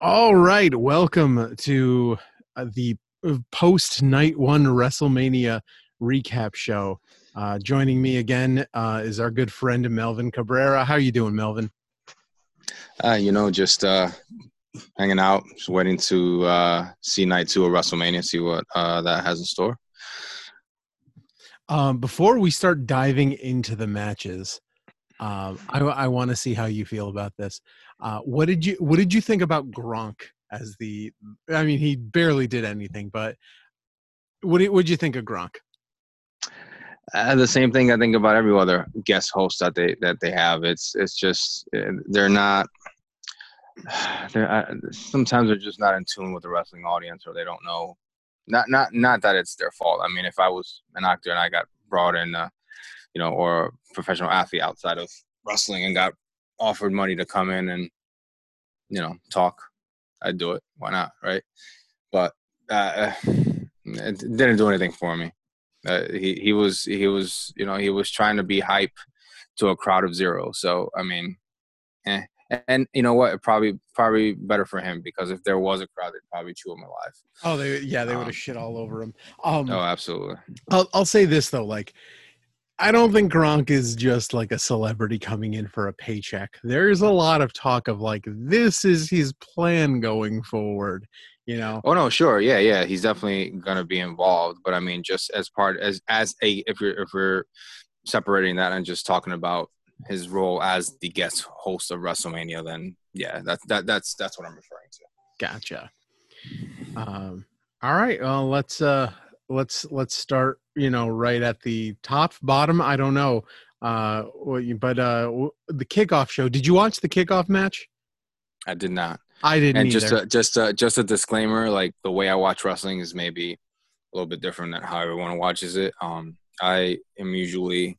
All right, welcome to uh, the post night one WrestleMania recap show. Uh, joining me again uh, is our good friend Melvin Cabrera. How are you doing, Melvin? Uh, you know, just uh, hanging out, just waiting to uh, see night two of WrestleMania, see what uh, that has in store. Um, before we start diving into the matches, um, I, I want to see how you feel about this. Uh, what did you What did you think about Gronk as the? I mean, he barely did anything, but what did What did you think of Gronk? Uh, the same thing I think about every other guest host that they that they have. It's it's just uh, they're not. They're uh, sometimes they're just not in tune with the wrestling audience, or they don't know. Not not not that it's their fault. I mean, if I was an actor and I got brought in, uh, you know, or a professional athlete outside of wrestling and got offered money to come in and you know talk i'd do it. Why not right? But uh, it didn't do anything for me. Uh, he he was he was you know he was trying to be hype to a crowd of zero. So i mean eh. and you know what? Probably probably better for him because if there was a crowd they'd probably chew him alive. Oh they yeah they would have um, shit all over him. Um oh absolutely. I'll, I'll say this though like I don't think Gronk is just like a celebrity coming in for a paycheck. There's a lot of talk of like this is his plan going forward, you know. Oh no, sure. Yeah, yeah. He's definitely going to be involved, but I mean just as part as as a if you're if we're separating that and just talking about his role as the guest host of WrestleMania then yeah, that that that's that's what I'm referring to. Gotcha. Um all right, well let's uh let's let's start you know right at the top bottom i don't know uh but uh the kickoff show. Did you watch the kickoff match? I did not. I didn't and either. just a, just a, just a disclaimer like the way i watch wrestling is maybe a little bit different than how everyone watches it. Um i am usually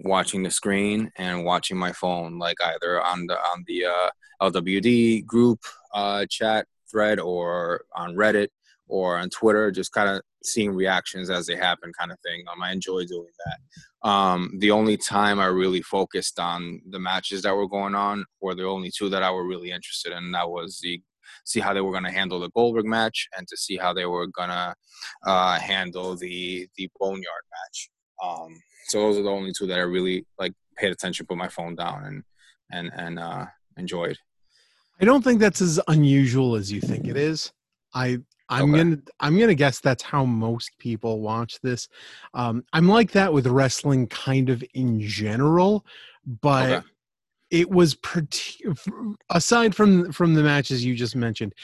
watching the screen and watching my phone like either on the on the uh lwd group uh chat thread or on reddit or on Twitter, just kind of seeing reactions as they happen, kind of thing. Um, I enjoy doing that. Um, the only time I really focused on the matches that were going on were the only two that I were really interested in. That was the see how they were going to handle the Goldberg match and to see how they were going to uh, handle the the Boneyard match. Um, so those are the only two that I really like paid attention, put my phone down, and and and uh, enjoyed. I don't think that's as unusual as you think it is. I I'm okay. gonna I'm gonna guess that's how most people watch this. Um, I'm like that with wrestling, kind of in general, but okay. it was pretty. Aside from from the matches you just mentioned,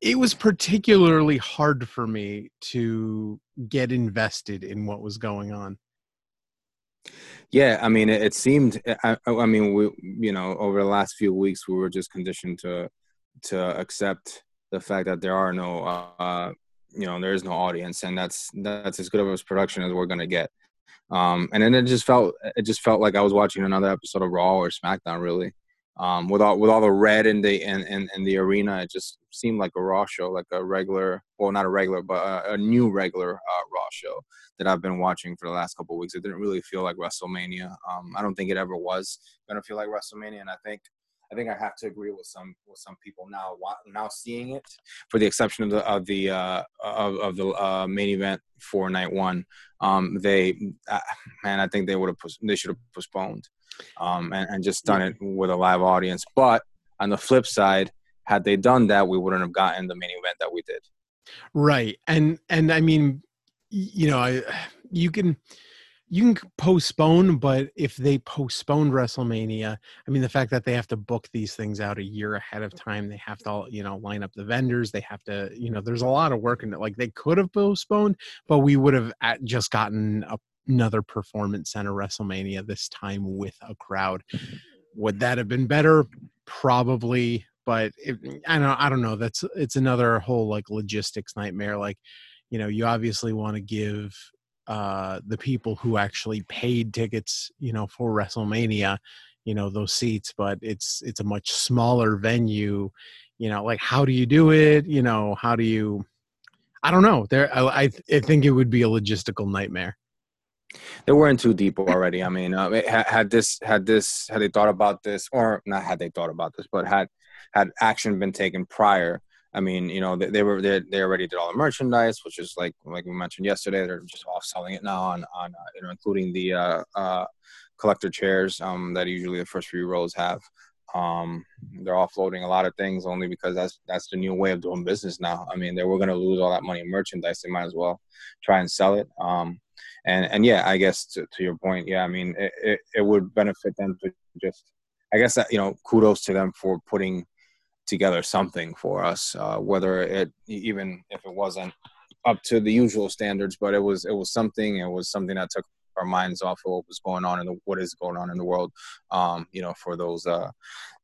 it was particularly hard for me to get invested in what was going on. Yeah, I mean, it, it seemed. I, I mean, we you know over the last few weeks we were just conditioned to to accept the fact that there are no uh, you know there is no audience and that's that's as good of a production as we're gonna get. Um, and then it just felt it just felt like I was watching another episode of Raw or SmackDown really. Um, with all with all the red in the in, in, in, the arena it just seemed like a Raw show like a regular well not a regular but a, a new regular uh, Raw show that I've been watching for the last couple weeks. It didn't really feel like WrestleMania. Um, I don't think it ever was gonna feel like WrestleMania and I think I think I have to agree with some with some people now now seeing it, for the exception of the of the uh, of, of the uh, main event for night one. Um, they uh, man, I think they would have they should have postponed um, and, and just done it with a live audience. But on the flip side, had they done that, we wouldn't have gotten the main event that we did. Right, and and I mean, you know, I you can you can postpone, but if they postpone WrestleMania, I mean, the fact that they have to book these things out a year ahead of time, they have to, you know, line up the vendors, they have to, you know, there's a lot of work in it. Like they could have postponed, but we would have just gotten a, another performance center WrestleMania this time with a crowd. Would that have been better? Probably, but it, I don't, I don't know. That's it's another whole like logistics nightmare. Like, you know, you obviously want to give uh, the people who actually paid tickets, you know, for WrestleMania, you know, those seats, but it's it's a much smaller venue. You know, like how do you do it? You know, how do you? I don't know. There, I I think it would be a logistical nightmare. They weren't too deep already. I mean, uh, had, had this had this had they thought about this, or not had they thought about this, but had had action been taken prior, I mean, you know, they, they were they, they already did all the merchandise, which is like like we mentioned yesterday. They're just off selling it now on on uh, you know, including the uh, uh, collector chairs um, that usually the first few rows have. Um, they're offloading a lot of things only because that's that's the new way of doing business now. I mean, they were going to lose all that money in merchandise. They might as well try and sell it. Um, and and yeah, I guess to, to your point, yeah, I mean, it, it, it would benefit them to just, I guess that you know, kudos to them for putting together something for us, uh, whether it even if it wasn't up to the usual standards, but it was it was something. It was something that took our minds off of what was going on the what is going on in the world. Um, you know, for those uh,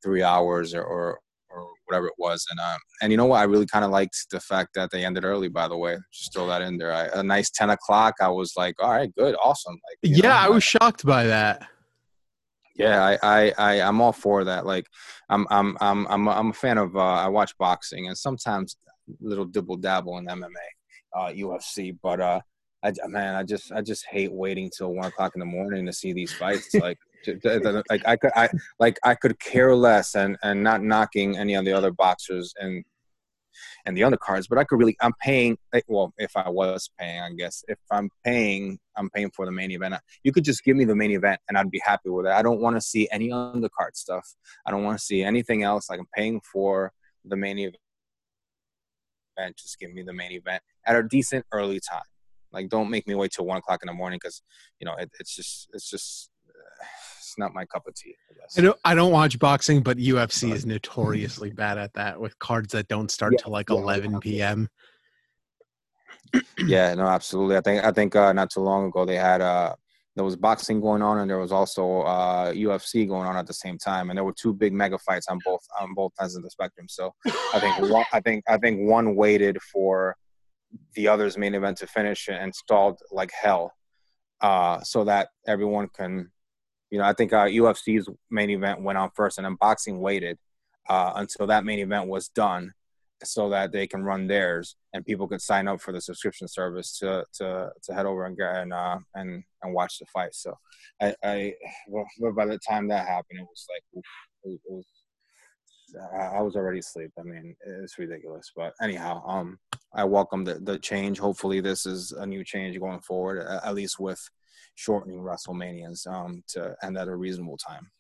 three hours or, or or whatever it was. And uh, and you know what? I really kind of liked the fact that they ended early. By the way, just throw that in there. I, a nice ten o'clock. I was like, all right, good, awesome. Like, yeah, know, I was shocked by that. Yeah, I, I, I, am all for that. Like, I'm, I'm, I'm, I'm, a, I'm a fan of. Uh, I watch boxing and sometimes a little dibble dabble in MMA, uh, UFC. But uh, I, man, I just, I just hate waiting till one o'clock in the morning to see these fights. like, like I could, I like I could care less, and and not knocking any of the other boxers and and the undercards, but I could really, I'm paying, eh, well, if I was paying, I guess, if I'm paying, I'm paying for the main event. You could just give me the main event and I'd be happy with it. I don't want to see any undercard stuff. I don't want to see anything else. Like I'm paying for the main event. Just give me the main event at a decent early time. Like, don't make me wait till one o'clock in the morning because, you know, it, it's just, it's just, not my cup of tea. I guess. I don't, I don't watch boxing, but UFC is notoriously bad at that with cards that don't start yeah, till like yeah, 11 p.m. yeah, no, absolutely. I think I think uh, not too long ago they had uh, there was boxing going on and there was also uh, UFC going on at the same time, and there were two big mega fights on both on both ends of the spectrum. So I think one, I think I think one waited for the other's main event to finish and stalled like hell, uh, so that everyone can you know, I think uh, UFC's main event went on first, and then boxing waited uh, until that main event was done, so that they can run theirs, and people could sign up for the subscription service to to to head over and and uh, and and watch the fight. So, I, I well, by the time that happened, it was like oof, it, was. I was already asleep. I mean, it's ridiculous. But anyhow, um, I welcome the the change. Hopefully, this is a new change going forward. At least with shortening WrestleManias um, to end at a reasonable time.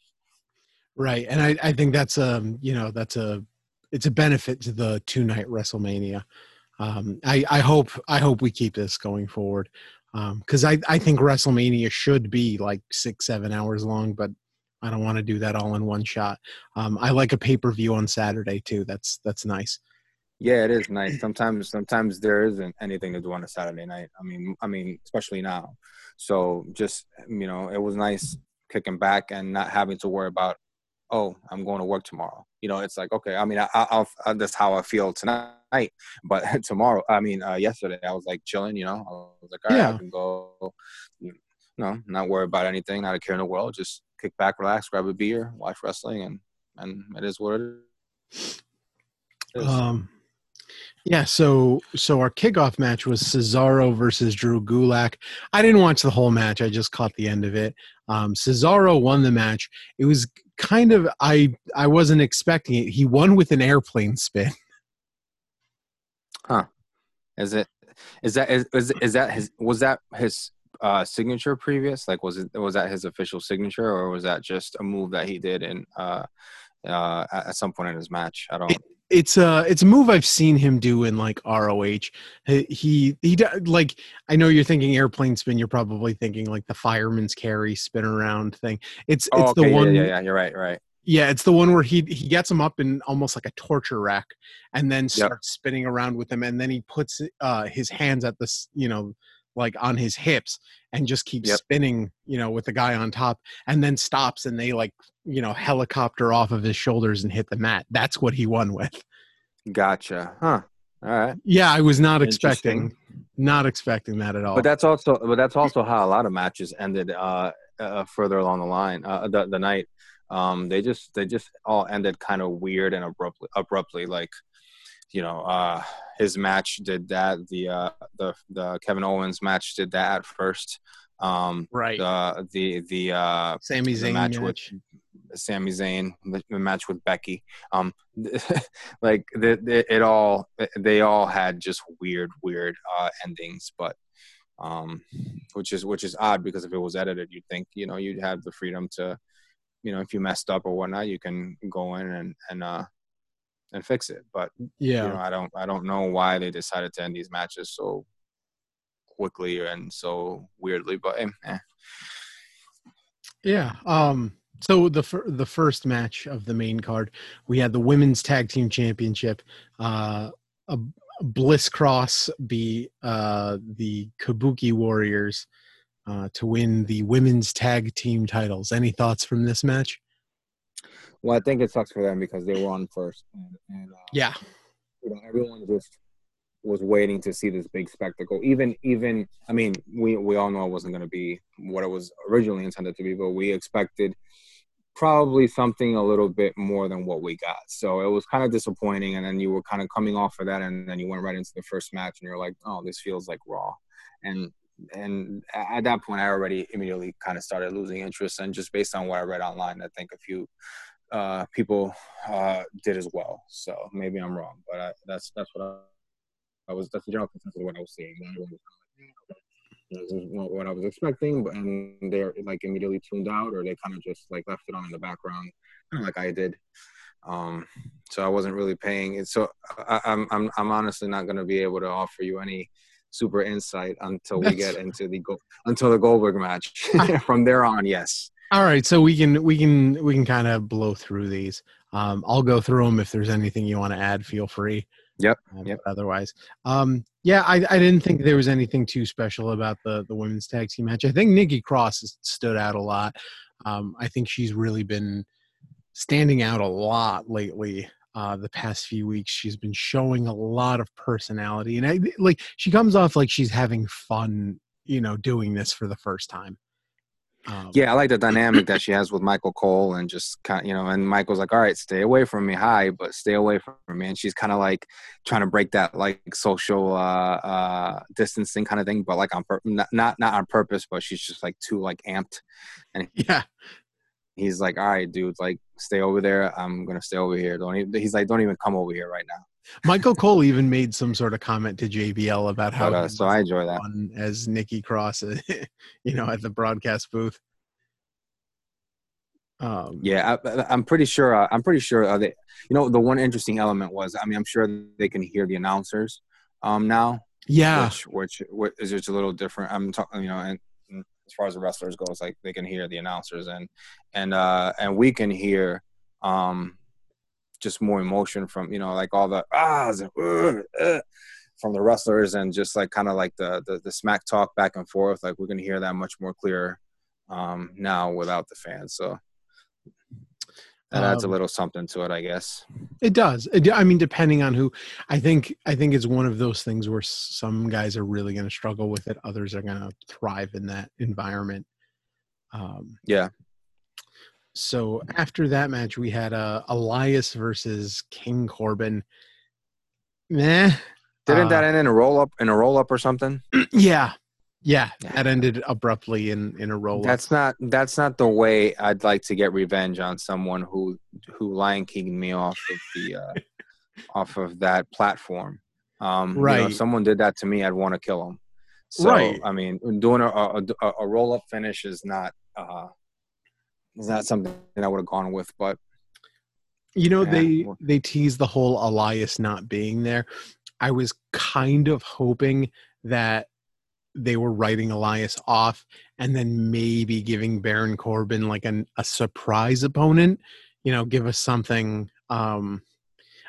Right, and I, I think that's um you know that's a it's a benefit to the two night WrestleMania. Um, I I hope I hope we keep this going forward because um, I I think WrestleMania should be like six seven hours long, but I don't want to do that all in one shot. Um, I like a pay per view on Saturday too. That's that's nice. Yeah, it is nice. Sometimes sometimes there isn't anything to do on a Saturday night. I mean I mean especially now. So just you know, it was nice kicking back and not having to worry about, oh, I'm going to work tomorrow. You know, it's like okay. I mean, I, I'll, I'll that's how I feel tonight. But tomorrow, I mean, uh, yesterday, I was like chilling. You know, I was like, all right, yeah. I can go. You know, not worry about anything, not a care in the world. Just kick back, relax, grab a beer, watch wrestling, and and it is what it is. Um, yeah, so so our kickoff match was Cesaro versus Drew Gulak. I didn't watch the whole match; I just caught the end of it. Um, Cesaro won the match. It was kind of I I wasn't expecting it. He won with an airplane spin. Huh? Is it? Is that is is, is that his? Was that his uh, signature previous? Like, was it was that his official signature, or was that just a move that he did in uh, uh, at some point in his match? I don't. It, it's a it's a move I've seen him do in like ROH. He he, he like I know you're thinking airplane spin. You're probably thinking like the fireman's carry spin around thing. It's oh, it's okay, the one. Yeah, yeah, yeah, you're right, right. Yeah, it's the one where he he gets him up in almost like a torture rack, and then starts yep. spinning around with him, and then he puts uh, his hands at this, you know, like on his hips, and just keeps yep. spinning, you know, with the guy on top, and then stops, and they like you know helicopter off of his shoulders and hit the mat. That's what he won with. Gotcha. Huh. All right. Yeah, I was not expecting not expecting that at all. But that's also but that's also how a lot of matches ended uh, uh further along the line uh, the the night. Um they just they just all ended kind of weird and abruptly abruptly like you know uh his match did that the uh the the Kevin Owens match did that at first Um, Right. the the the uh, Sami the Zayn match match. with Sami Zayn, the, the match with Becky. Um, like the, the, it all, they all had just weird, weird uh, endings. But um, which is which is odd because if it was edited, you'd think you know you'd have the freedom to, you know, if you messed up or whatnot, you can go in and and uh and fix it. But Yeah. you know, I don't I don't know why they decided to end these matches so quickly and so weirdly. But eh, eh. Yeah. Um. So the fir- the first match of the main card, we had the women's tag team championship. Uh, a Bliss Cross be uh the Kabuki Warriors uh, to win the women's tag team titles. Any thoughts from this match? Well, I think it sucks for them because they were on first, and, and uh, Yeah. you know everyone just was waiting to see this big spectacle. Even even i mean we we all know it wasn't going to be what it was originally intended to be but we expected probably something a little bit more than what we got. So it was kind of disappointing and then you were kind of coming off of that and then you went right into the first match and you're like oh this feels like raw. And and at that point i already immediately kind of started losing interest and just based on what i read online i think a few uh, people uh, did as well. So maybe I'm wrong, but I, that's that's what I, I was. That's the general consensus of what I was seeing. Everyone was kind of like, "Yeah, okay, this is what I was expecting, but and they're like immediately tuned out, or they kind of just like left it on in the background, kind of like I did. Um, so I wasn't really paying it. So I, I'm I'm I'm honestly not going to be able to offer you any super insight until we get into the go until the Goldberg match. From there on, yes. All right, so we can we can we can kind of blow through these. Um, I'll go through them. If there's anything you want to add, feel free. Yep, Um, yep. Otherwise, um, yeah, I, I didn't think there was anything too special about the the women's tag team match. I think Nikki Cross has stood out a lot. Um, I think she's really been standing out a lot lately. Uh, the past few weeks, she's been showing a lot of personality, and I like she comes off like she's having fun, you know, doing this for the first time. Um, Yeah, I like the dynamic that she has with Michael Cole and just kind of, you know, and Michael's like, all right, stay away from me. Hi, but stay away from me. And she's kind of like trying to break that like social uh, uh, distancing kind of thing, but like on pur- not, not, not on purpose, but she's just like too like amped. And yeah, He's like, all right, dude, like stay over there. I'm going to stay over here. Don't even, he's like, don't even come over here right now. Michael Cole even made some sort of comment to JBL about how But, uh, so I enjoy that. as Nikki Cross, you know, at the broadcast booth. Um, Yeah, I, I'm pretty sure. Uh, I'm pretty sure. Uh, they, you know, the one interesting element was, I mean, I'm sure they can hear the announcers um, now. yeah, which, which which is just a little different. I'm talking, you know, and, and as far as the wrestlers goes, like they can hear the announcers and and uh and we can hear um just more emotion from you know like all the ahs and, "Ugh, uh," from the wrestlers and just like kind of like the, the the smack talk back and forth. Like we're gonna hear that much more clear um now without the fans. So that adds a Um, little something to it, I guess. it does. It, I mean, depending on who, I think, I think it's one of those things where some guys are really going to struggle with it. Others are going to thrive in that environment. Um, Yeah. So after that match, we had uh, Elias versus King Corbin. Meh. Didn't Uh, that end in a roll up in a roll up or something? Yeah, yeah, that ended abruptly in in a roll. Up. That's not that's not the way I'd like to get revenge on someone who who Lion King me off of the uh, off of that platform. Um, you know, Right. if someone did that to me, I'd want to kill them. So Right. I mean, doing a a, a, a roll up finish is not uh, is not something that I would have gone with. But You know, Yeah, they they tease the whole Elias not being there. I was kind of hoping that they were writing Elias off and then maybe giving Baron Corbin like an, a surprise opponent. You know, give us something. Um,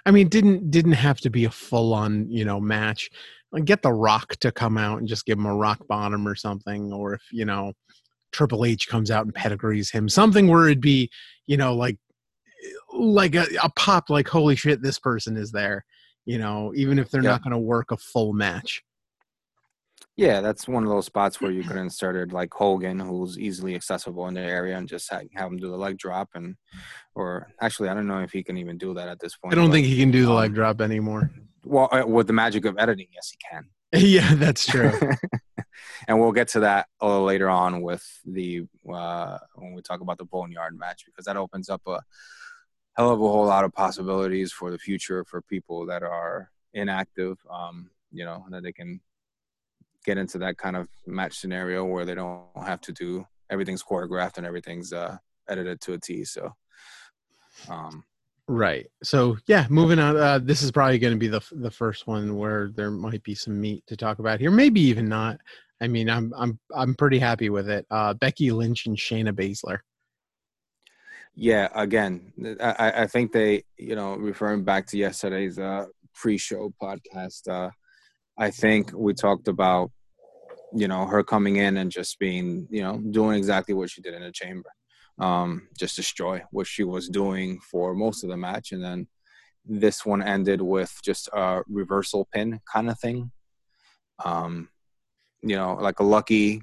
I mean, didn't didn't have to be a full on you know match. Like, get the Rock to come out and just give him a rock bottom or something, or if you know Triple H comes out and pedigrees him, something where it'd be you know like like a, a pop like holy shit this person is there you know even if they're Yeah. not going to work a full match yeah, that's one of those spots where you could insert it like Hogan, who's easily accessible in the area, and just ha- have him do the leg drop and or actually, I don't know if he can even do that at this point. i don't but- think he can do the leg um, drop anymore Well, uh, with the magic of editing, yes, he can. yeah that's true and we'll get to that a little later on with the uh, when we talk about the boneyard match because that opens up a hell of a whole lot of possibilities for the future for people that are inactive. Um, you know that they can get into that kind of match scenario where they don't have to do everything's choreographed and everything's uh, edited to a T. So, um, right. So yeah, moving on. Uh, this is probably going to be the the first one where there might be some meat to talk about here. Maybe even not. I mean, I'm I'm I'm pretty happy with it. Uh, Becky Lynch and Shayna Baszler. Yeah, again, I, I think they, you know, referring back to yesterday's uh, pre-show podcast, uh, I think we talked about you know her coming in and just being you know doing exactly what she did in the chamber um just destroy what she was doing for most of the match and then this one ended with just a reversal pin kind of thing um you know like a lucky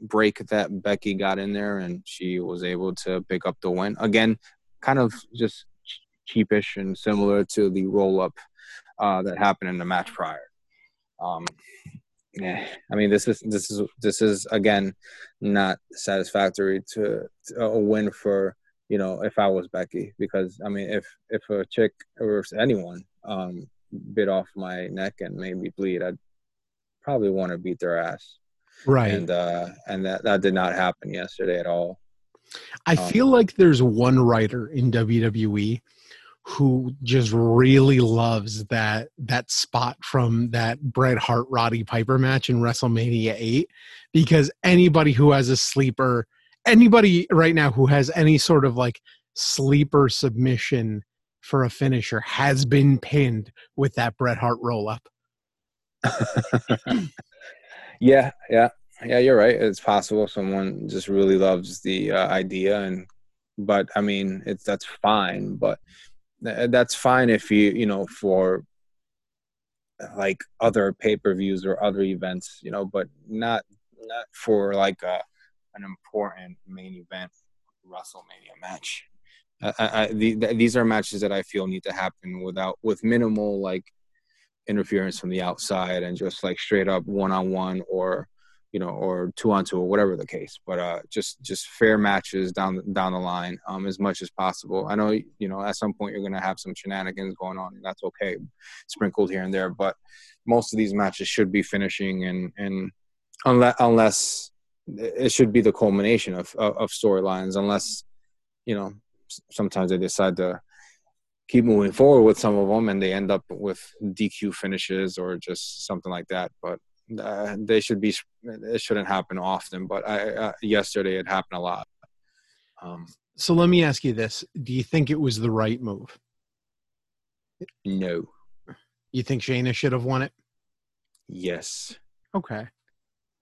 break that Becky got in there and she was able to pick up the win. Again kind of just cheapish and similar to the roll up uh, that happened in the match prior. Um yeah, I mean this is this is this is again not satisfactory to, to, a win for you know if I was Becky because I mean if if a chick or anyone um bit off my neck and made me bleed I'd probably want to beat their ass. Right. And uh and that that did not happen yesterday at all. I um, feel like there's one writer in WWE who just really loves that that spot from that Bret Hart Roddy Piper match in WrestleMania 8 because anybody who has a sleeper anybody right now who has any sort of like sleeper submission for a finisher has been pinned with that Bret Hart roll up. yeah, yeah. Yeah, you're right. It's possible someone just really loves the uh, idea and but I mean, it's that's fine, but that's fine if you you know for like other pay-per-views or other events you know but not not for like a, an important main event wrestlemania match I, I, the, these are matches that i feel need to happen without with minimal like interference from the outside and just like straight up one-on-one or you know, or two on two or whatever the case. But uh, just just fair matches down down the line um, as much as possible. I know you know at some point you're going to have some shenanigans going on, and that's okay, sprinkled here and there. But most of these matches should be finishing, and and unless unless it should be the culmination of of, of storylines, unless you know sometimes they decide to keep moving forward with some of them and they end up with DQ finishes or just something like that. But uh, they should be it shouldn't happen often but I, uh, yesterday it happened a lot um, so let me ask you this do you think it was the right move no you think Shayna should have won it yes okay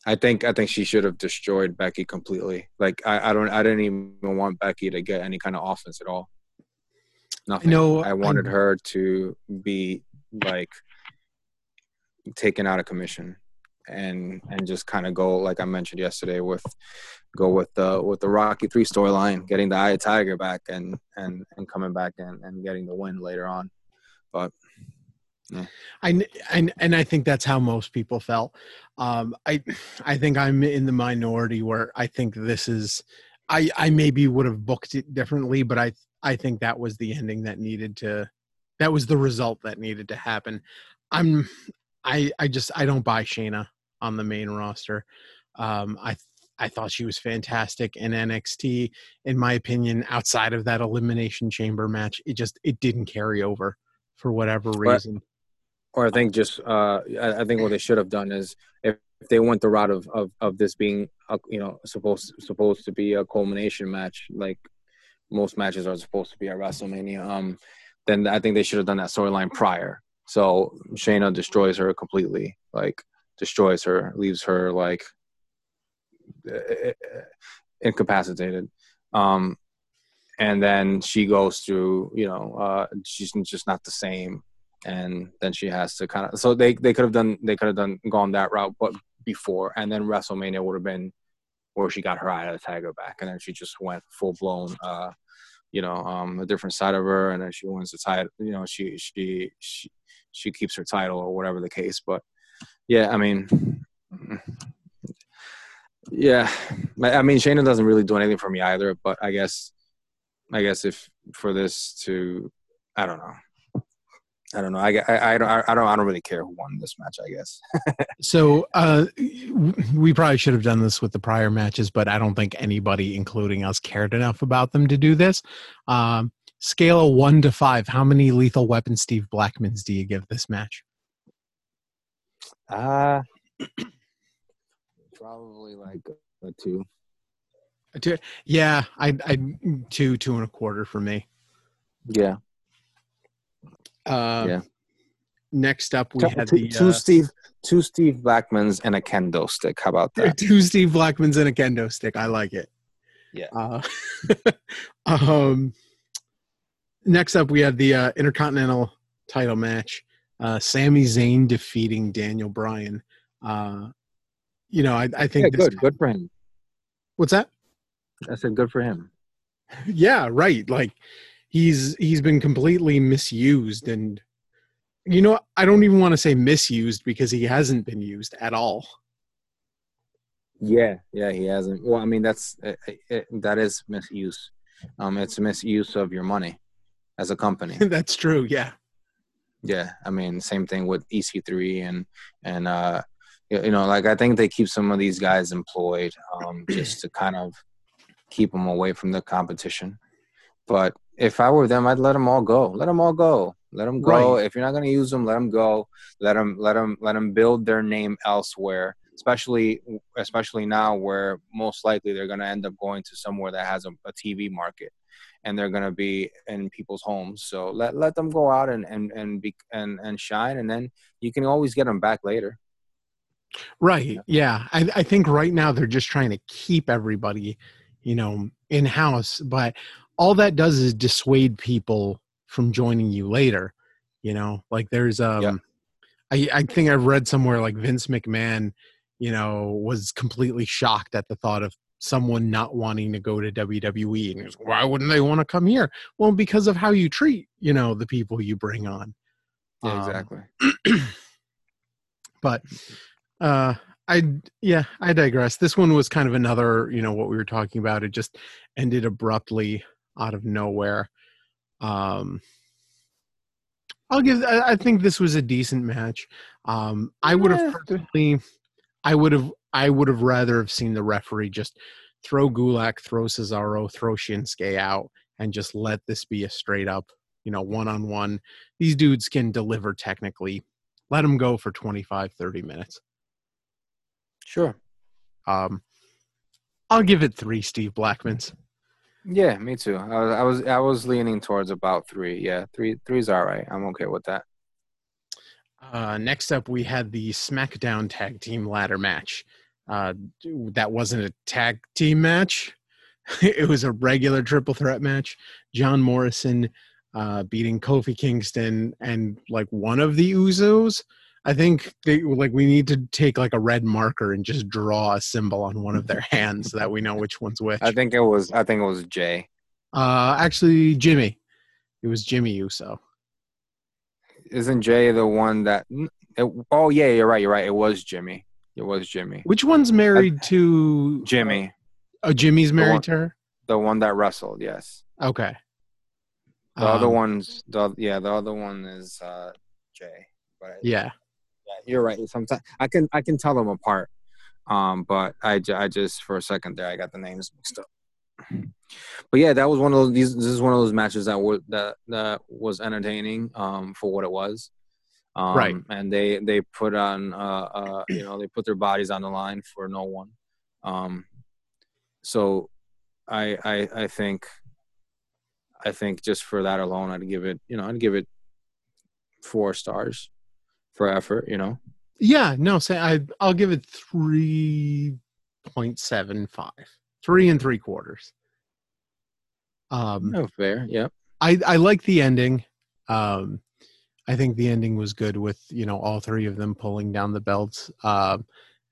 I think I think she should have destroyed Becky completely. Like I, I don't I didn't even want Becky to get any kind of offense at all. Nothing. No, I wanted I, her to be like taken out of commission and and just kind of go like I mentioned yesterday with go with the with the Rocky three storyline, getting the Eye of Tiger back and and and coming back and and getting the win later on. But yeah. I and and I think that's how most people felt. Um, I I think I'm in the minority where I think this is. I I maybe would have booked it differently, but I I think that was the ending that needed to. That was the result that needed to happen. I'm I I just I don't buy Shayna on the main roster. Um, I I thought she was fantastic in NXT. In my opinion, outside of that elimination chamber match, it just it didn't carry over for whatever reason. Or, or I think just uh, I, I think what they should have done is if, if they went the route of, of, of this being a, you know supposed supposed to be a culmination match like most matches are supposed to be at WrestleMania, um, then I think they should have done that storyline prior. So Shayna destroys her completely, like destroys her, leaves her like incapacitated. Um, and then she goes through, you know, uh, she's just not the same. And then she has to kind of, so they, they could have done, they could have done, gone that route, but before, and then WrestleMania would have been where she got her eye of the tiger back. And then she just went full blown, uh, you know, um, a different side of her. And then she wins the title, you know, she, she, she, she keeps her title or whatever the case. But yeah, I mean, Yeah, I mean Shayna doesn't really do anything for me either. But I guess, I guess if for this to, I don't know. I don't know. I, I, I don't I don't I don't really care who won this match. I guess. so uh, we probably should have done this with the prior matches, but I don't think anybody, including us, cared enough about them to do this. Um, scale of one to five, how many Lethal Weapon Steve Blackmans do you give this match? Uh probably like a two. A two. Yeah, I I two two and a quarter for me. Yeah. Uh, yeah. Next up, we two, had the two uh, Steve two Steve Blackmans and a kendo stick. How about that? Two Steve Blackmans and a kendo stick. I like it. Yeah. Uh, um. Next up, we had the uh, Intercontinental title match. Uh, Sami Zayn defeating Daniel Bryan. Uh, you know, I, I think yeah, good, good for him. What's that? I said good for him. Yeah, right. Like he's he's been completely misused, and you know, I don't even want to say misused because he hasn't been used at all. Yeah, yeah, he hasn't. Well, I mean, that's it, it, that is misuse. Um, it's misuse of your money as a company. that's true. Yeah. Yeah, I mean, same thing with EC3 and and uh, you know, like I think they keep some of these guys employed um, just to kind of keep them away from the competition. But if I were them, I'd let them all go. Let them all go. Let them go. Right. If you're not going to use them, let them go. Let them let them let them build their name elsewhere. Especially especially now, where most likely they're going to end up going to somewhere that has a, a TV market and they're going to be in people's homes. So let let them go out and and and be and and shine, and then you can always get them back later. Right. Yeah. I, I think right now they're just trying to keep everybody, you know, in house, but all that does is dissuade people from joining you later. You know, like there's um yeah. I, I think I've read somewhere like Vince McMahon, you know, was completely shocked at the thought of someone not wanting to go to WWE. And goes, why wouldn't they want to come here? Well, because of how you treat, you know, the people you bring on. Yeah, um, exactly. but uh I yeah, I digress. This one was kind of another, you know, what we were talking about. It just ended abruptly out of nowhere. Um I'll give I, I think this was a decent match. Um I would have personally I would have I would have rather have seen the referee just throw Gulak, throw Cesaro, throw Shinsuke out, and just let this be a straight up, you know, one on one. These dudes can deliver technically. Let them go for 25, 30 minutes. Sure. Um, I'll give it three Steve Blackmans. Yeah, me too. I was, I was I was leaning towards about three. Yeah, three three's all right. I'm okay with that. Uh, next up, we had the SmackDown Tag Team Ladder match. Uh, that wasn't a tag team match; it was a regular triple threat match. John Morrison uh, beating Kofi Kingston and like one of the Usos. I think they like we need to take like a red marker and just draw a symbol on one of their hands so that we know which one's which. I think it was I think it was Jey. Uh actually Jimmy. It was Jimmy Uso isn't Jey the one that? It, oh yeah, you're right. You're right. It was Jimmy. It was Jimmy. Which one's married I, to Jimmy? Oh, Jimmy's married one, to her. The one that wrestled, yes. Okay. The um, other one's the yeah. The other one is uh, Jey. But yeah. You're right. Sometimes I can I can tell them apart. Um, but I, I just for a second there I got the names mixed up but yeah, that was one of those. These, this is one of those matches that were that that was entertaining um, for what it was. Um, right. And they they put on uh, uh, you know they put their bodies on the line for no one. Um, so I I I think I think just for that alone, I'd give it you know I'd give it four stars for effort. You know. Yeah. No. Say I I'll give it three point seven five three and three quarters. Um, oh, fair. Yep. I I like the ending. Um, I think the ending was good with you know all three of them pulling down the belts, uh,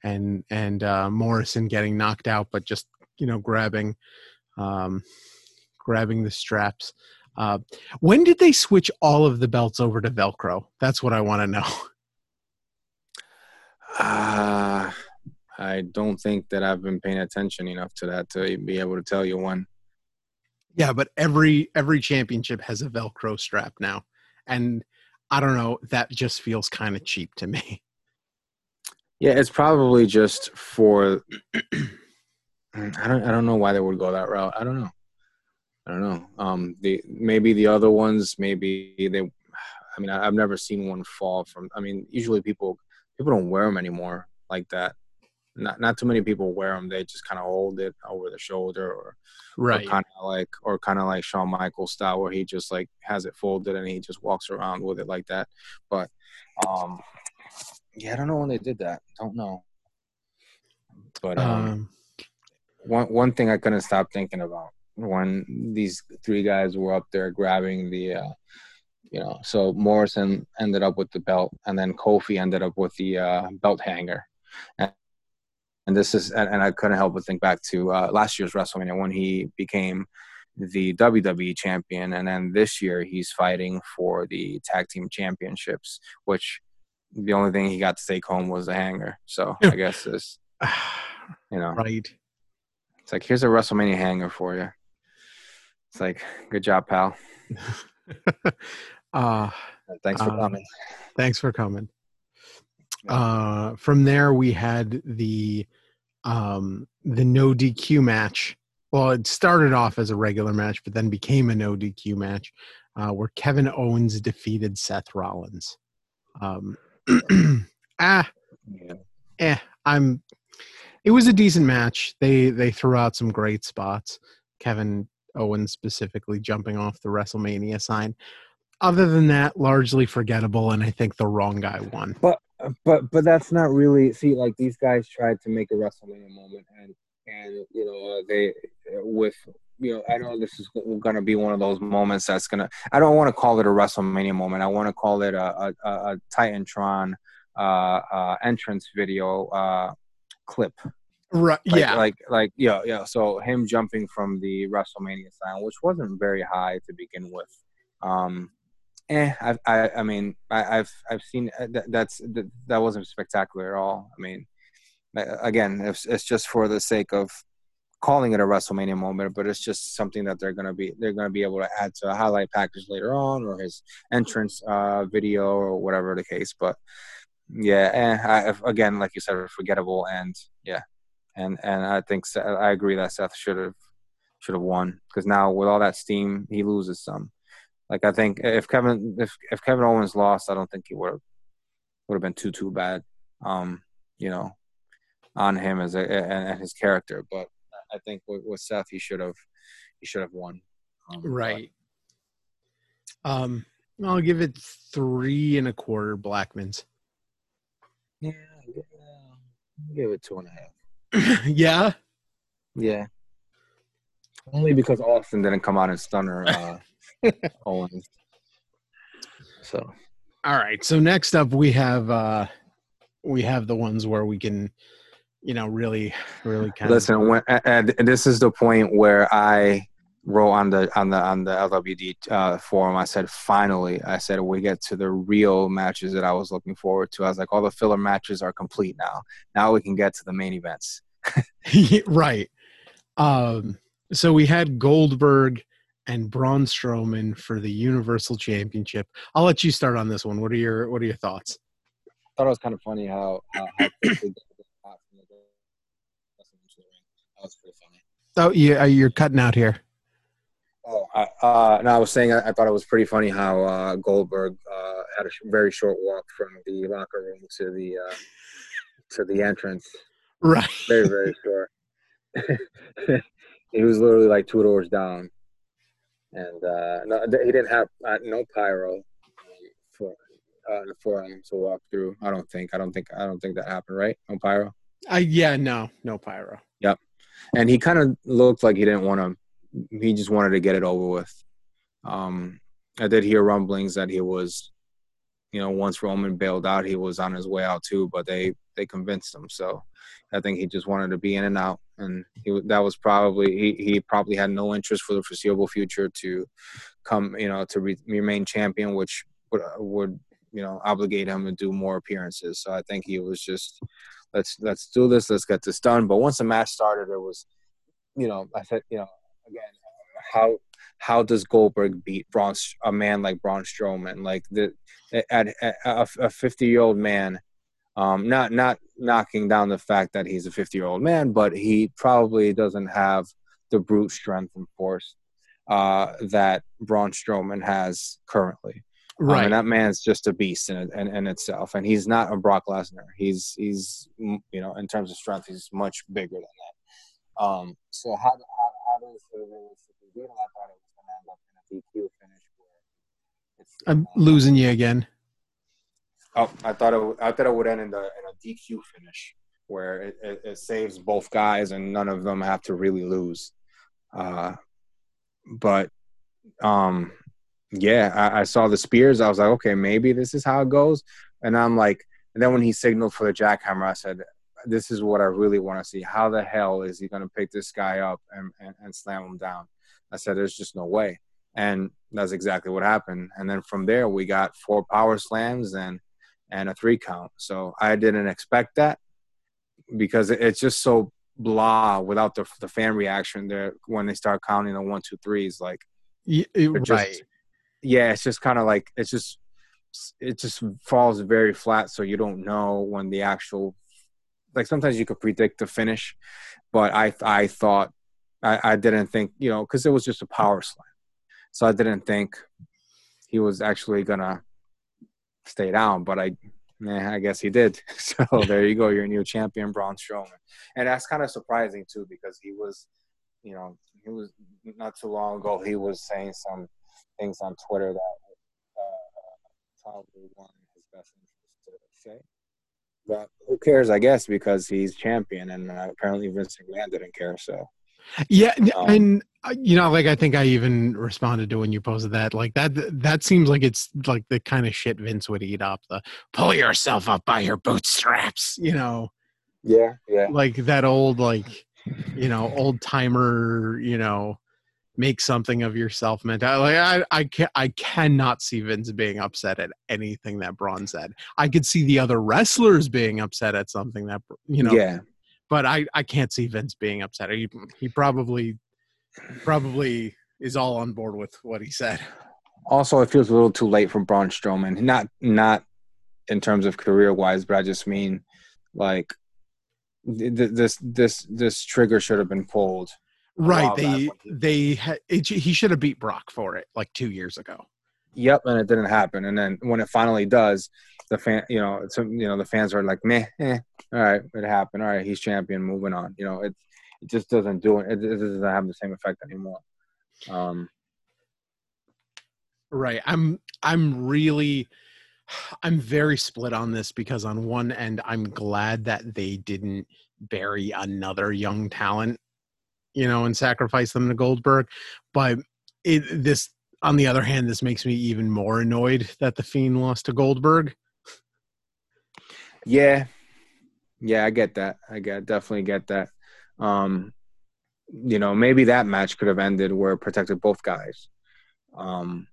and and uh, Morrison getting knocked out, but just you know grabbing, um, grabbing the straps. Uh, when did they switch all of the belts over to Velcro? That's what I want to know. Uh, I don't think that I've been paying attention enough to that to be able to tell you when. Yeah, but every every championship has a Velcro strap now, and I don't know. That just feels kind of cheap to me. Yeah, it's probably just for. I don't. I don't know why they would go that route. I don't know. I don't know. Um, the maybe the other ones, maybe they. I mean, I, have never seen one fall from. I mean, usually people people don't wear them anymore like that. Not not too many people wear them. They just kind of hold it over the shoulder, or right, kind of like, or kind of like Shawn Michaels style, where he just like has it folded and he just walks around with it like that. But, um, yeah, I don't know when they did that. Don't know. But um, um one one thing I couldn't stop thinking about when these three guys were up there grabbing the uh, you know so morrison ended up with the belt and then kofi ended up with the uh, belt hanger. And, and this is and, and, i couldn't help but think back to uh, last year's wrestlemania when he became the wwe champion and then this year he's fighting for the tag team championships which the only thing he got to take home was the hanger. So i guess this you know. Right. It's like here's a wrestlemania hanger for you it's like, good job, pal. uh, thanks for uh, coming. Thanks for coming. Uh, from there, we had the um, the no DQ match. Well, it started off as a regular match, but then became a no DQ match, uh, where Kevin Owens defeated Seth Rollins. Um, ah, yeah. eh, I'm. It was a decent match. They they threw out some great spots. Kevin Owens specifically jumping off the WrestleMania sign. Other than that, largely forgettable, and I think the wrong guy won. But but but that's not really see like these guys tried to make a WrestleMania moment, and and you know uh, they with you know I know this is going to be one of those moments that's gonna I don't want to call it a WrestleMania moment. I want to call it a a, a Titantron uh, uh, entrance video uh, clip Right. Like, yeah. Like like yeah yeah. So him jumping from the WrestleMania sign, which wasn't very high to begin with. Um, eh. I I, I mean I, have I've seen uh, that, that's that, that wasn't spectacular at all. I mean, again, it's it's just for the sake of calling it a WrestleMania moment, but it's just something that they're gonna be they're gonna be able to add to a highlight package later on, or his entrance uh, video, or whatever the case. But yeah, eh, I, again, like you said, forgettable, and yeah, and and I think I agree that Seth should have should have won because now with all that steam, he loses some. Like I think if Kevin if if Kevin Owens lost, I don't think he would have would have been too too bad. Um, you know, on him as a and, and his character, but I think with, with Seth, he should have he should have won. Um, right. But. Um, I'll give it three and a quarter Blackmans. Yeah, give it two and a half. yeah. Yeah. Only because Austin didn't come out and stunner uh, Owens. So. All right. So next up, we have uh we have the ones where we can, you know, really, really kind listen. Of... When and this is the point where I wrote on the on the on the LWD uh, forum. I said, finally, I said we get to the real matches that I was looking forward to. I was like, all the filler matches are complete now. Now we can get to the main events. right. Um, so we had Goldberg and Braun Strowman for the Universal Championship. I'll let you start on this one. What are your What are your thoughts? I thought it was kind of funny how, how, how quickly that was pretty funny. Oh, yeah, you're cutting out here. Oh, uh, no, I was saying I, I, thought it was pretty funny how uh, Goldberg uh, had a sh- very short walk from the locker room to the uh, to the entrance. Right. Very very short. he was literally like two doors down, and uh, no, he didn't have uh, no pyro for for him to walk through. I don't think. I don't think. I don't think that happened. Right? No pyro. Uh, yeah. No. No pyro. Yep. And he kind of looked like he didn't want to he just wanted to get it over with. Um, I did hear rumblings that he was, you know, once Roman bailed out, he was on his way out too, but they they convinced him. So I think he just wanted to be in and out, and he that was probably he he probably had no interest for the foreseeable future to come, you know, to re, remain champion, which would would you know obligate him to do more appearances. So I think he was just let's let's do this, let's get this done. But once the match started, it was, you know, I said, you know, again, how how does Goldberg beat Braun, a man like Braun Strowman? Like the at, at a 50 year old man, um, not not knocking down the fact that he's a 50 year old man, but he probably doesn't have the brute strength and force uh, that Braun Strowman has currently. Right, um, and that man's just a beast in, in, in itself, and he's not a Brock Lesnar. He's he's you know in terms of strength, he's much bigger than that. Um, so how how, how does it realistically beat him? I thought it was going to end up in a DQ finish. Where I'm losing you again. Oh, I thought it. I thought it would end in, the, in a DQ finish where it, it, it, saves both guys and none of them have to really lose. Uh, but um, yeah, I, I, saw the spears. I was like, okay, maybe this is how it goes. And I'm like, and then when he signaled for the jackhammer, I said, this is what I really want to see. How the hell is he going to pick this guy up and, and, and slam him down? I said, there's just no way. And that's exactly what happened. And then from there, we got four power slams and and a three count. So I didn't expect that because it's just so blah without the the fan reaction there when they start counting the one two threes. Like, yeah, just, right yeah, it's just kind of like it's just it just falls very flat, so you don't know when the actual like sometimes you could predict the finish, but I I thought I, I didn't think you know because it was just a power slam, so I didn't think he was actually gonna stay down, but I yeah, I guess he did. So there you go, your new champion, Braun Strowman, and that's kind of surprising too because he was, you know, he was not too long ago he was saying some things on Twitter that uh, probably weren't his best interest to say. But who cares? I guess because he's champion, and uh, apparently Vince McMahon didn't care. So yeah, um, and uh, you know, like I think I even responded to when you posted that. Like that, that seems like it's like the kind of shit Vince would eat up. The pull yourself up by your bootstraps. You know. Yeah, yeah. Like that old, like you know, old timer. You know, make something of yourself mentality. Like I, I can I cannot see Vince being upset at anything that Braun said. I could see the other wrestlers being upset at something that you know. Yeah. But I, I can't see Vince being upset. He, he probably probably is all on board with what he said. Also, it feels a little too late for Braun Strowman. Not not in terms of career wise, but I just mean like this this this trigger should have been pulled Right. They they ha- it, he should have beat Brock for it like two years ago. Yep, and it didn't happen. And then when it finally does, the fan, you know, it's you know the fans are like, meh, eh, all right, it happened. All right, he's champion. Moving on. You know, it it just doesn't do it. It, it doesn't have the same effect anymore. Um, right. I'm I'm really I'm very split on this because on one end I'm glad that they didn't bury another young talent you know, and sacrifice them to Goldberg. But it, this, on the other hand, this makes me even more annoyed that the Fiend lost to Goldberg. Yeah, yeah, I get that. I get definitely get that. Um, you know, maybe that match could have ended where it protected both guys. Um,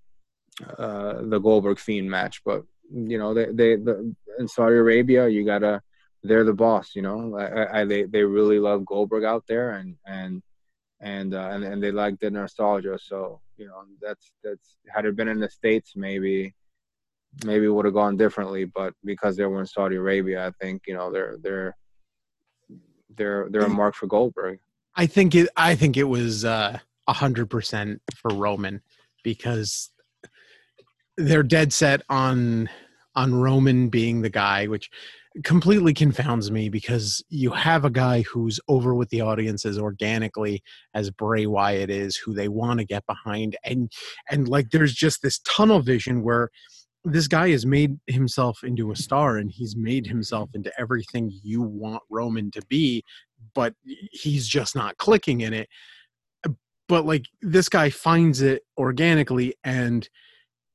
uh, the Goldberg Fiend match, but you know, they they the, in Saudi Arabia, you gotta they're the boss. You know, I, I, they they really love Goldberg out there, and and and uh, and and they like the nostalgia. So you know, that's that's had it been in the states, maybe maybe would have gone differently. But because they were in Saudi Arabia, I think you know they're they're they're they're a mark for Goldberg. I think it. I think it was uh, a hundred percent for Roman because they're dead set on on Roman being the guy, which completely confounds me because you have a guy who's over with the audiences organically as Bray Wyatt is, who they want to get behind, and and like there's just this tunnel vision where this guy has made himself into a star and he's made himself into everything you want Roman to be, but he's just not clicking in it. But like this guy finds it organically and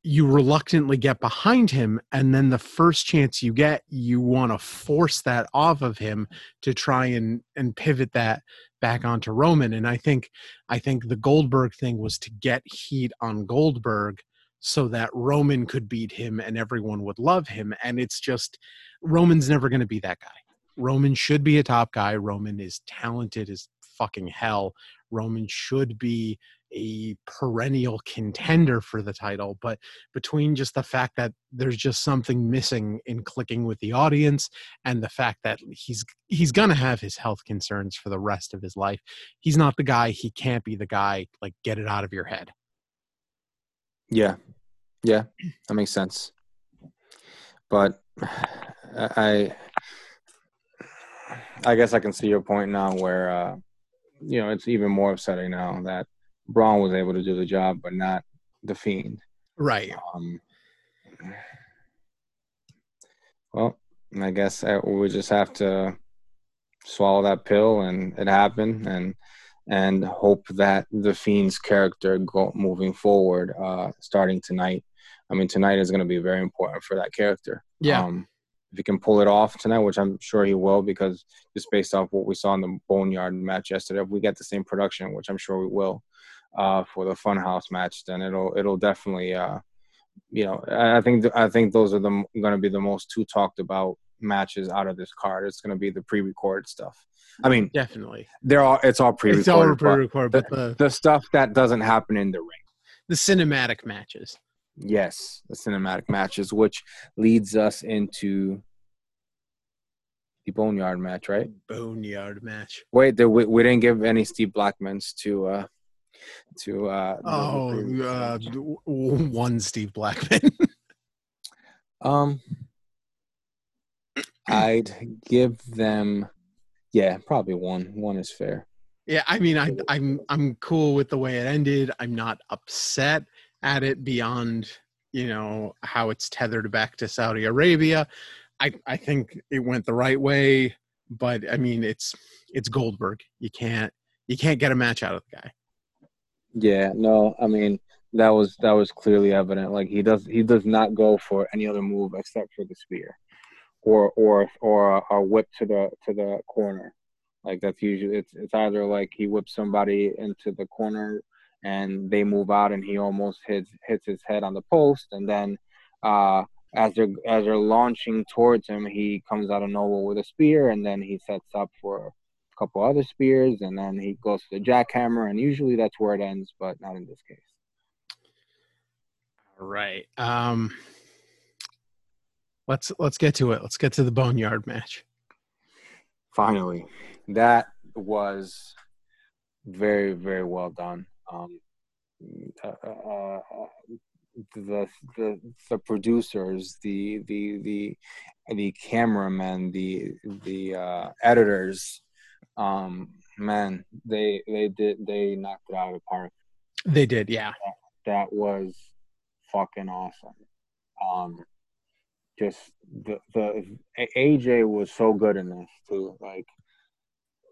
you reluctantly get behind him and then the first chance you get you want to force that off of him to try and and pivot that back onto Roman and I think I think the Goldberg thing was to get heat on Goldberg so that Roman could beat him and everyone would love him and it's just Roman's never going to be that guy Roman should be a top guy. Roman is talented as fucking hell. Roman should be a perennial contender for the title, but between just the fact that there's just something missing in clicking with the audience and the fact that he's he's going to have his health concerns for the rest of his life, he's not the guy, he can't be the guy, like get it out of your head. Yeah. Yeah, that makes sense. But I I guess I can see your point now where uh you know, it's even more upsetting now that Braun was able to do the job, but not the Fiend. Right. Um, well, I guess I, we just have to swallow that pill, and it happened, and and hope that the Fiend's character go moving forward, uh, starting tonight. I mean, tonight is going to be very important for that character. Yeah. Um, if he can pull it off tonight, which I'm sure he will, because just based off what we saw in the Boneyard match yesterday, if we get the same production, which I'm sure we will, uh, for the Funhouse match, then it'll it'll definitely, uh, you know, I think I think those are the going to be the most two talked about matches out of this card. It's going to be the pre-recorded stuff. I mean, definitely, they're all it's all pre-recorded. It's all pre-recorded, but, but the, the stuff that doesn't happen in the ring, the cinematic matches. Yes, the cinematic matches, which leads us into the Boneyard match, right? Boneyard match. Wait, the, we, we didn't give any Steve Blackmans to uh to uh oh uh, one Steve Blackman. um I'd give them yeah, probably one. One is fair. Yeah, I mean I I'm I'm cool with the way it ended. I'm not upset at it beyond you know how it's tethered back to Saudi Arabia. I I think it went the right way, but I mean it's it's Goldberg. You can't you can't get a match out of the guy. Yeah, no, I mean that was that was clearly evident. Like he does he does not go for any other move except for the spear, or or or a whip to the to the corner. Like that's usually it's it's either like he whips somebody into the corner and they move out and he almost hits hits his head on the post and then uh, as they're as they're launching towards him he comes out of nowhere with a spear and then he sets up for a couple other spears and then he goes to the jackhammer and usually that's where it ends but not in this case. All right um let's let's get to it. Let's get to the boneyard match. Finally that was very very well done. Um, uh, uh, uh, the, the the producers, the the the the cameramen, the the uh, editors, um, man, they they did they knocked it out of the park. They did, yeah. That, that was fucking awesome. Um, just the the AJ was so good in this too. Like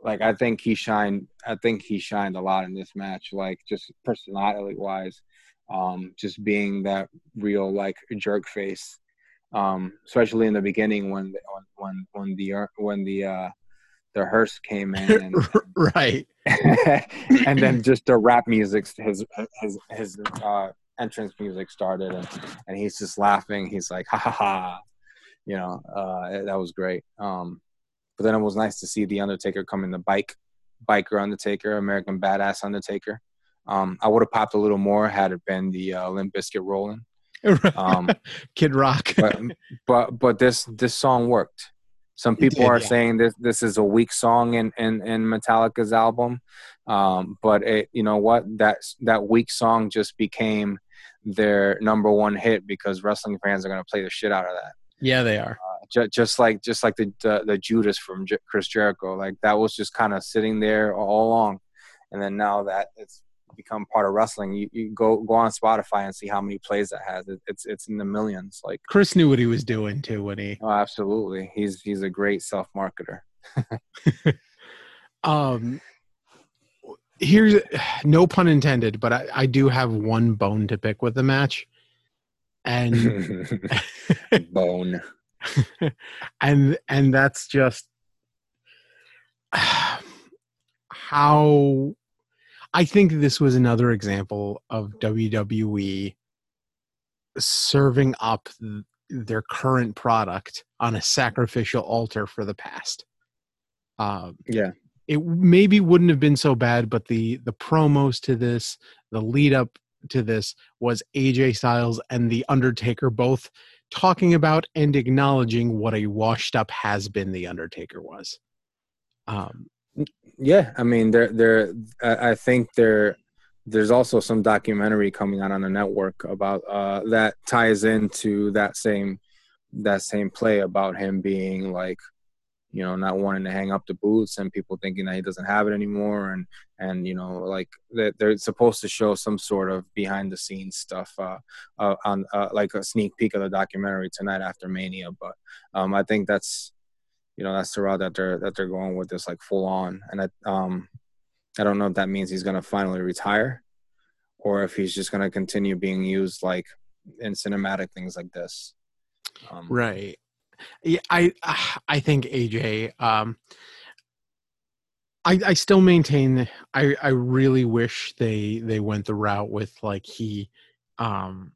like I think he shined. I think he shined a lot in this match. Like just personality wise, um, just being that real like jerk face. Um, especially in the beginning when when when the when the uh, the hearse came in, and, right, and then just the rap music, his his his uh, entrance music started, and and he's just laughing. He's like, ha ha ha, you know, uh, that was great. Um, but then it was nice to see the Undertaker come in the bike, biker Undertaker, American Badass Undertaker. Um, I would have popped a little more had it been the uh, Limp Bizkit rolling. Um, Kid Rock. but, but but this this song worked. Some people did, are yeah. saying this this is a weak song in in, in Metallica's album, um, but it you know what that that weak song just became their number one hit because wrestling fans are going to play the shit out of that. Yeah, they are. Uh, ju- just like just like the the, the Judas from J- Chris Jericho, like that was just kind of sitting there all along, and then now that it's become part of wrestling, you, you go go on Spotify and see how many plays that has. It, it's it's in the millions. Like Chris knew what he was doing too when he. Oh, absolutely. He's he's a great self marketer. um, here's no pun intended, but I, I do have one bone to pick with the match and bone and and that's just how I think this was another example of WWE serving up their current product on a sacrificial altar for the past. Uh, Yeah. it maybe wouldn't have been so bad, but the the promos to this, the lead up to this was AJ Styles and the Undertaker both talking about and acknowledging what a washed up has been the Undertaker was. Um, Yeah, I mean, there, there. I think there, there's also some documentary coming out on the network about uh, that ties into that same, that same play about him being like, you know, not wanting to hang up the boots and people thinking that he doesn't have it anymore, and and you know, like that they're supposed to show some sort of behind the scenes stuff uh, uh, on uh, like a sneak peek of the documentary tonight after Mania, but um, I think that's you know that's the route that they're that they're going with this like full on and I um I don't know if that means he's gonna finally retire or if he's just gonna continue being used like in cinematic things like this. Um, right. Yeah, I I think AJ. Um, I I still maintain. I I really wish they they went the route with like he, um,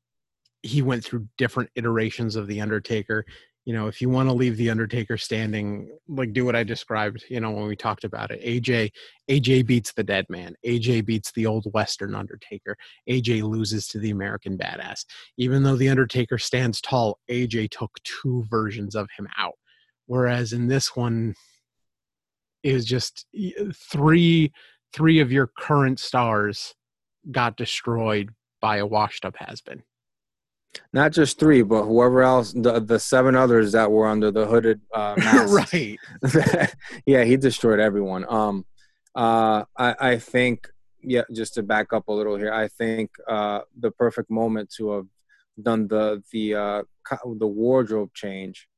he went through different iterations of the Undertaker. You know, if you want to leave the Undertaker standing, like do what I described. You know, when we talked about it, AJ AJ beats the Dead Man. AJ beats the old Western Undertaker. AJ loses to the American Badass. Even though the Undertaker stands tall, AJ took two versions of him out. Whereas in this one, it was just three three of your current stars got destroyed by a washed up has been. Not just three, but whoever else, the the seven others that were under the hooded uh, mask. right. yeah, he destroyed everyone. Um, uh, I, I think, yeah, just to back up a little here, I think uh, the perfect moment to have done the the uh, the wardrobe change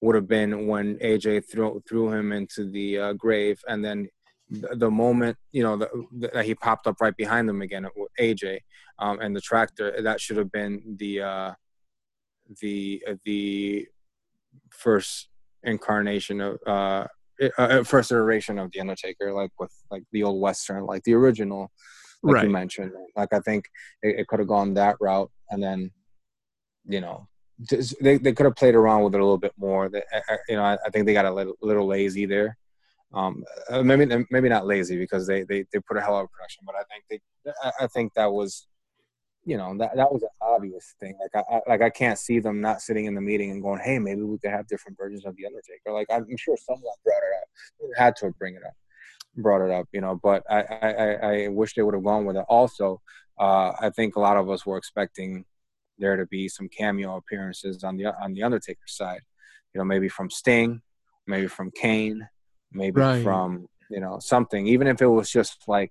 would have been when AJ threw threw him into the uh, grave, and then the, moment you know the, that he popped up right behind them again with AJ um, and the tractor. That should have been the uh, the uh, the first incarnation of uh, uh, first iteration of the Undertaker, like with like the old Western, like the original, like Right. you mentioned. Like I think it, it could have gone that route, and then you know they they could have played around with it a little bit more. They, you know, I, I think they got a little, little lazy there. Um, uh, maybe maybe not lazy because they, they they put a hell of a production, but I think they I, think that was you know that that was an obvious thing. Like I, I like I can't see them not sitting in the meeting and going, "Hey, maybe we could have different versions of the Undertaker." Like I'm sure someone brought it up, They had to bring it up, brought it up, you know. But I I, I- I wish they would have gone with it. Also, uh, I think a lot of us were expecting there to be some cameo appearances on the on the Undertaker side. You know, maybe from Sting, maybe from Kane, maybe Right. from you know something. Even if it was just like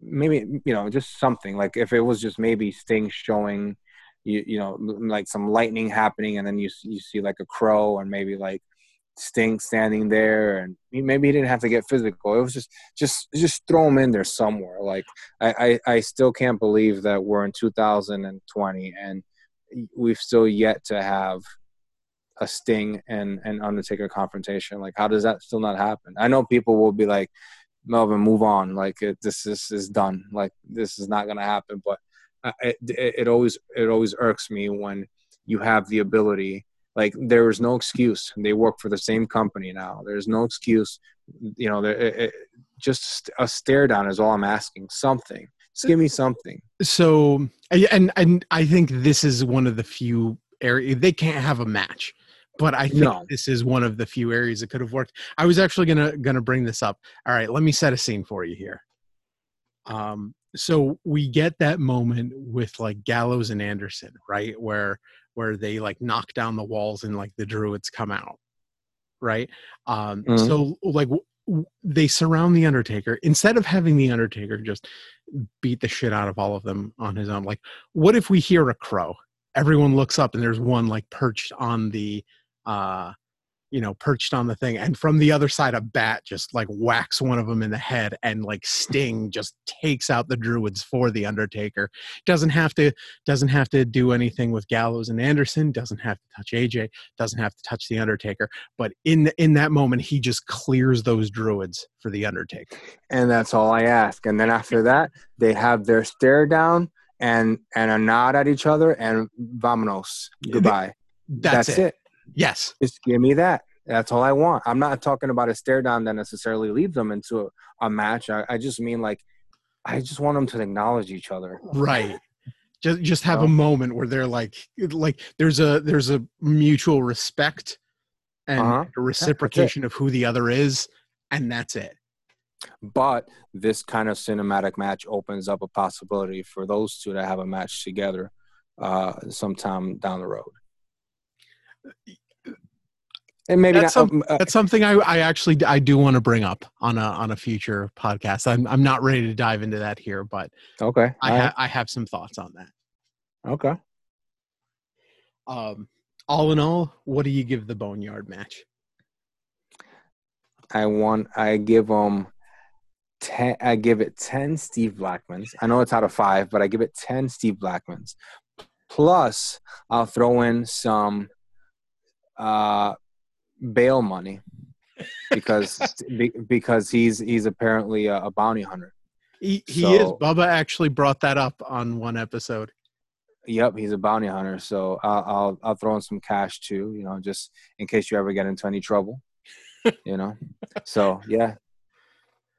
maybe you know just something like if it was just maybe Sting showing you you know like some lightning happening and then you you see like a crow and maybe like Sting standing there and maybe he didn't have to get physical it was just just just throw him in there somewhere like I I, I still can't believe that we're in 2020 and we've still yet to have a Sting and and Undertaker confrontation like how does that still not happen I know people will be like Melvin, move on. Like it, this is is done. Like this is not gonna happen. But it, it it always it always irks me when you have the ability. Like there is no excuse. They work for the same company now. There's no excuse. You know, there, just a stare down is all I'm asking. Something. Just give me something. So and and I think this is one of the few areas they can't have a match. But I think No. this is one of the few areas that could have worked. I was actually gonna gonna bring this up. All right, let me set a scene for you here. Um, so we get that moment with like Gallows and Anderson, right? Where where they like knock down the walls and like the druids come out, right? Um, Mhm. so like w- w- they surround the Undertaker instead of having the Undertaker just beat the shit out of all of them on his own. Like, what if we hear a crow? Everyone looks up and there's one like perched on the uh you know, perched on the thing, and from the other side, a bat just like whacks one of them in the head, and like Sting just takes out the Druids for the Undertaker. Doesn't have to doesn't have to do anything with Gallows and Anderson. Doesn't have to touch AJ. Doesn't have to touch the Undertaker. But in in that moment, he just clears those Druids for the Undertaker. And that's all I ask. And then after that, they have their stare down and and a nod at each other and vamonos. Goodbye. That's, it. it. Yes. Just give me that. That's all I want. I'm not talking about a stare down that necessarily leads them into a, a match. I, I, just mean like, I just want them to acknowledge each other. Right. Just just have a moment where they're like like there's a there's a mutual respect and uh-huh. a reciprocation of who the other is, and that's it. But this kind of cinematic match opens up a possibility for those two to have a match together uh, sometime down the road. And maybe that's, some, uh, that's something I, I actually I do want to bring up on a on a future podcast. I'm I'm not ready to dive into that here, but okay, I ha- I have some thoughts on that. Okay. Um, all in all, what do you give the Boneyard match? I want. I give them ten. I give it ten Steve Blackmans. I know it's out of five, but I give it ten Steve Blackmans. Plus, I'll throw in some uh, bail money because because he's he's apparently a, a bounty hunter. He he so, is. Bubba actually brought that up on one episode. Yep, he's a bounty hunter. So I'll, I'll I'll throw in some cash too. You know, just in case you ever get into any trouble. you know, so yeah,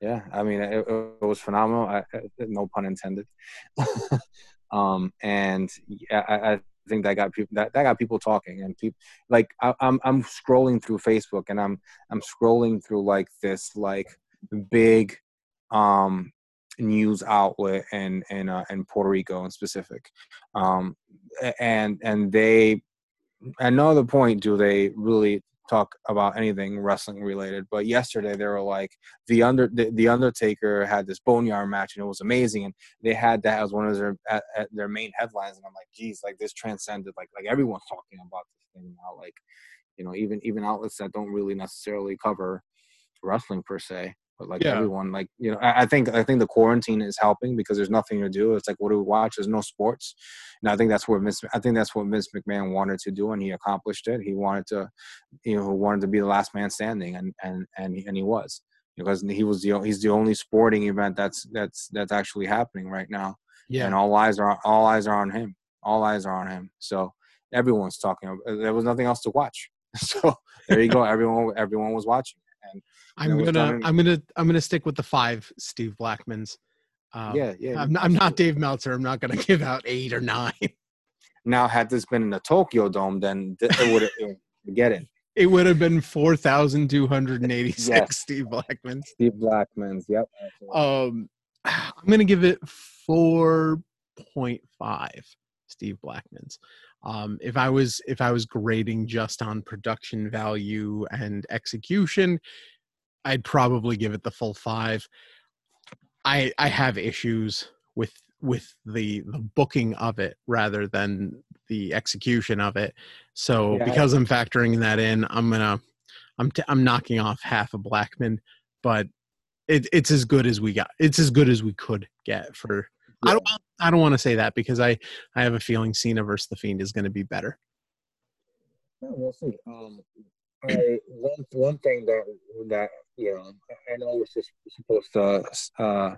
yeah. I mean, it, it was phenomenal. I, no pun intended. um, and yeah, I, I think that got people that, that got people talking and people like I, I'm I'm scrolling through Facebook and I'm I'm scrolling through like this like big um news outlet in in uh, in Puerto Rico in specific, um, and and they at no other point do they really talk about anything wrestling related. But yesterday they were like the under the, the Undertaker had this boneyard match and it was amazing, and they had that as one of their at, at their main headlines. And I'm like, geez, like this transcended like like everyone's talking about this thing now. Like you know, even even outlets that don't really necessarily cover wrestling per se but like yeah. everyone like you know I, I, think i think the quarantine is helping because there's nothing to do. It's like what do we watch? There's no sports. And i think that's what Vince, i think that's what Vince McMahon wanted to do and he accomplished it. He wanted to you know wanted to be the last man standing and and and he, and he was because he was the he's the only sporting event that's that's that's actually happening right now. Yeah. And all eyes are all eyes are on him. All eyes are on him. So everyone's talking uh, there was nothing else to watch. So there you go. Everyone everyone was watching and I'm gonna I'm gonna I'm gonna stick with the five Steve Blackmans. Um, yeah, yeah. I'm, I'm not Dave Meltzer. I'm not gonna give out eight or nine. Now, had this been in the Tokyo Dome, then it would get it. It would have been four thousand two hundred and eighty-six yes. Steve Blackmans. Steve Blackmans. Yep. Um, I'm gonna give it four point five Steve Blackmans. Um, if I was if I was grading just on production value and execution, I'd probably give it the full five. I I have issues with with the the booking of it rather than the execution of it. So yeah. because I'm factoring that in, I'm gonna I'm t- I'm knocking off half a Blackman, but it, it's as good as we got. It's as good as we could get for I don't I don't want to say that because I I have a feeling Cena versus the Fiend is going to be better. Yeah, we'll see. Um, I one one thing that that you know I know we're just supposed to uh,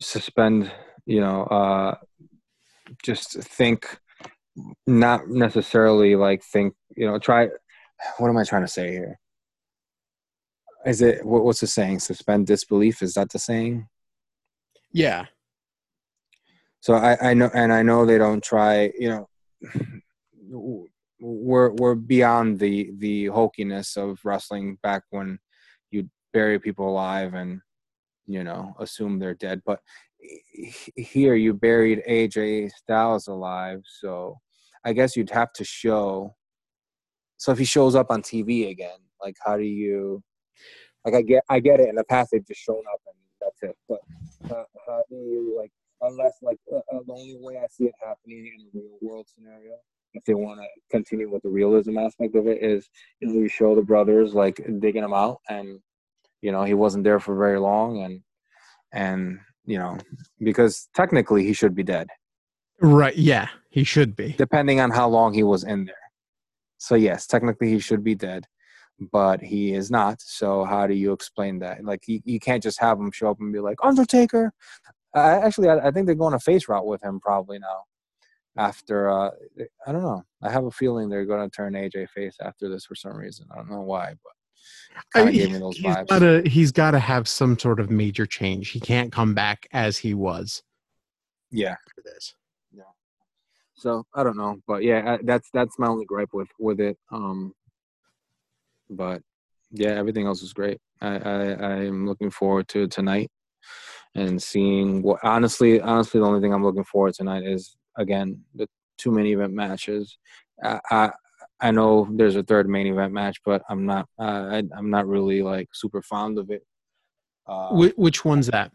suspend you know uh, just think not necessarily like think you know try what am I trying to say here? Is it what, what's the saying? Suspend disbelief? Is that the saying? Yeah, so I, I know, and I know they don't try. You know, we're we're beyond the the hokiness of wrestling back when you bury people alive and you know assume they're dead. But here you buried AJ Styles alive, so I guess you'd have to show. So if he shows up on TV again, like how do you? Like I get I get it. In the past, they've just shown up and that's it. But how, how do you like unless like uh, uh, the only way I see it happening in a real world scenario, if they want to continue with the realism aspect of it, is is we show the brothers like digging him out, and you know he wasn't there for very long, and and you know because technically he should be dead. Right. Yeah, he should be. Depending on how long he was in there. So yes, technically he should be dead, but he is not. So how do you explain that? Like you, you can't just have him show up and be like Undertaker, I, actually, I, I, think they're going a face route with him probably now. after uh, I don't know. I have a feeling they're going to turn AJ face after this for some reason. I don't know why, but kind of gave me those he's vibes. Gotta, he's got to have some sort of major change. He can't come back as he was yeah. this. So I don't know, but yeah, I- that's that's my only gripe with with it. Um, but yeah, everything else is great. I I I'm looking forward to tonight and seeing what. Honestly, honestly, the only thing I'm looking forward tonight is again the two main event matches. I I, I know there's a third main event match, but I'm not uh, I, I'm not really like super fond of it. Uh, Wh- which one's that?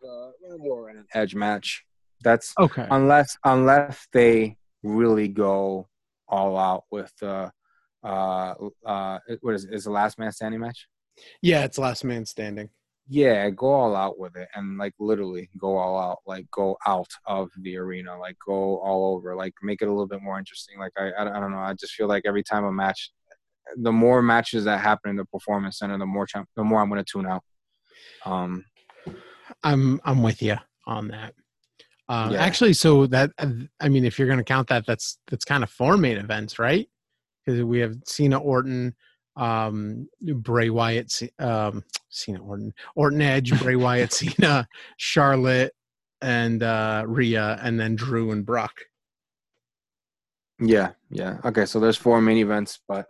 the Randy Orton and Edge match. That's Okay. unless unless they really go all out with uh uh uh what is it, is the last man standing match Yeah, it's last man standing. Yeah go all out with it and like literally go all out like go out of the arena like go all over like make it a little bit more interesting like i i, don't- know i just feel like every time a match the more matches that happen in the performance center the more time the more i'm going to tune out um I'm I'm with you on that. Uh, Yeah. Actually, so that I mean, if you're going to count that, that's that's kind of four main events, right? Because we have Cena, Orton, um, Bray Wyatt, um, Cena, Orton, Orton, Edge, Bray Wyatt, Cena, Charlotte, and uh, Rhea, and then Drew and Brock. Yeah, yeah. Okay, so there's four main events, but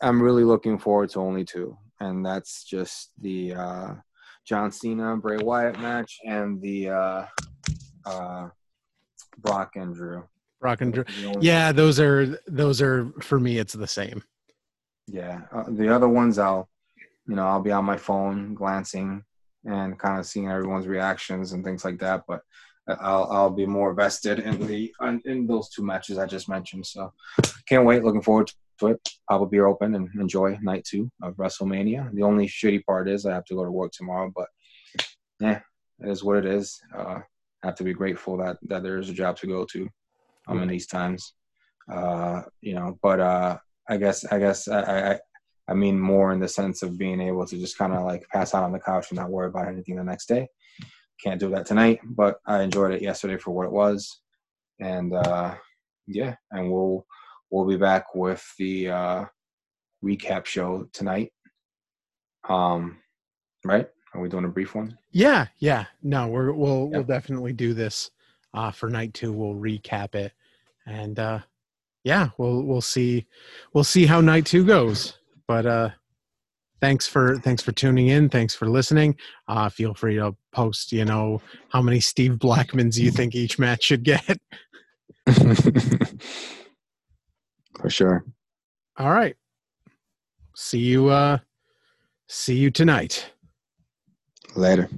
I'm really looking forward to only two, and that's just the uh, John Cena Bray Wyatt match and the uh, uh, Brock and Drew. Brock and Drew. Yeah, those are those are for me. It's the same. Yeah. Uh, the other ones, I'll, you know, I'll be on my phone glancing and kind of seeing everyone's reactions and things like that, but. I'll I'll be more vested in the in those two matches I just mentioned. So can't wait. Looking forward to it. Pop a beer open and enjoy night two of WrestleMania. The only shitty part is I have to go to work tomorrow, but yeah, it is what it is. Uh, I have to be grateful that that there is a job to go to um, in these times. Uh, you know, but uh, I guess I guess I, I I mean more in the sense of being able to just kind of like pass out on the couch and not worry about anything the next day. Can't do that tonight, but I enjoyed it yesterday for what it was, and uh, yeah, and we'll we'll be back with the uh, recap show tonight. Um, right? Are we doing a brief one? Yeah, yeah. No, we're we'll Yeah. we'll definitely do this uh for night two. We'll recap it. And uh yeah, we'll we'll see we'll see how night two goes. But uh thanks for thanks for tuning in. Thanks for listening. Uh feel free to post, you know, how many Steve Blackmans you think each match should get. for sure. All right. See you uh see you tonight. Later.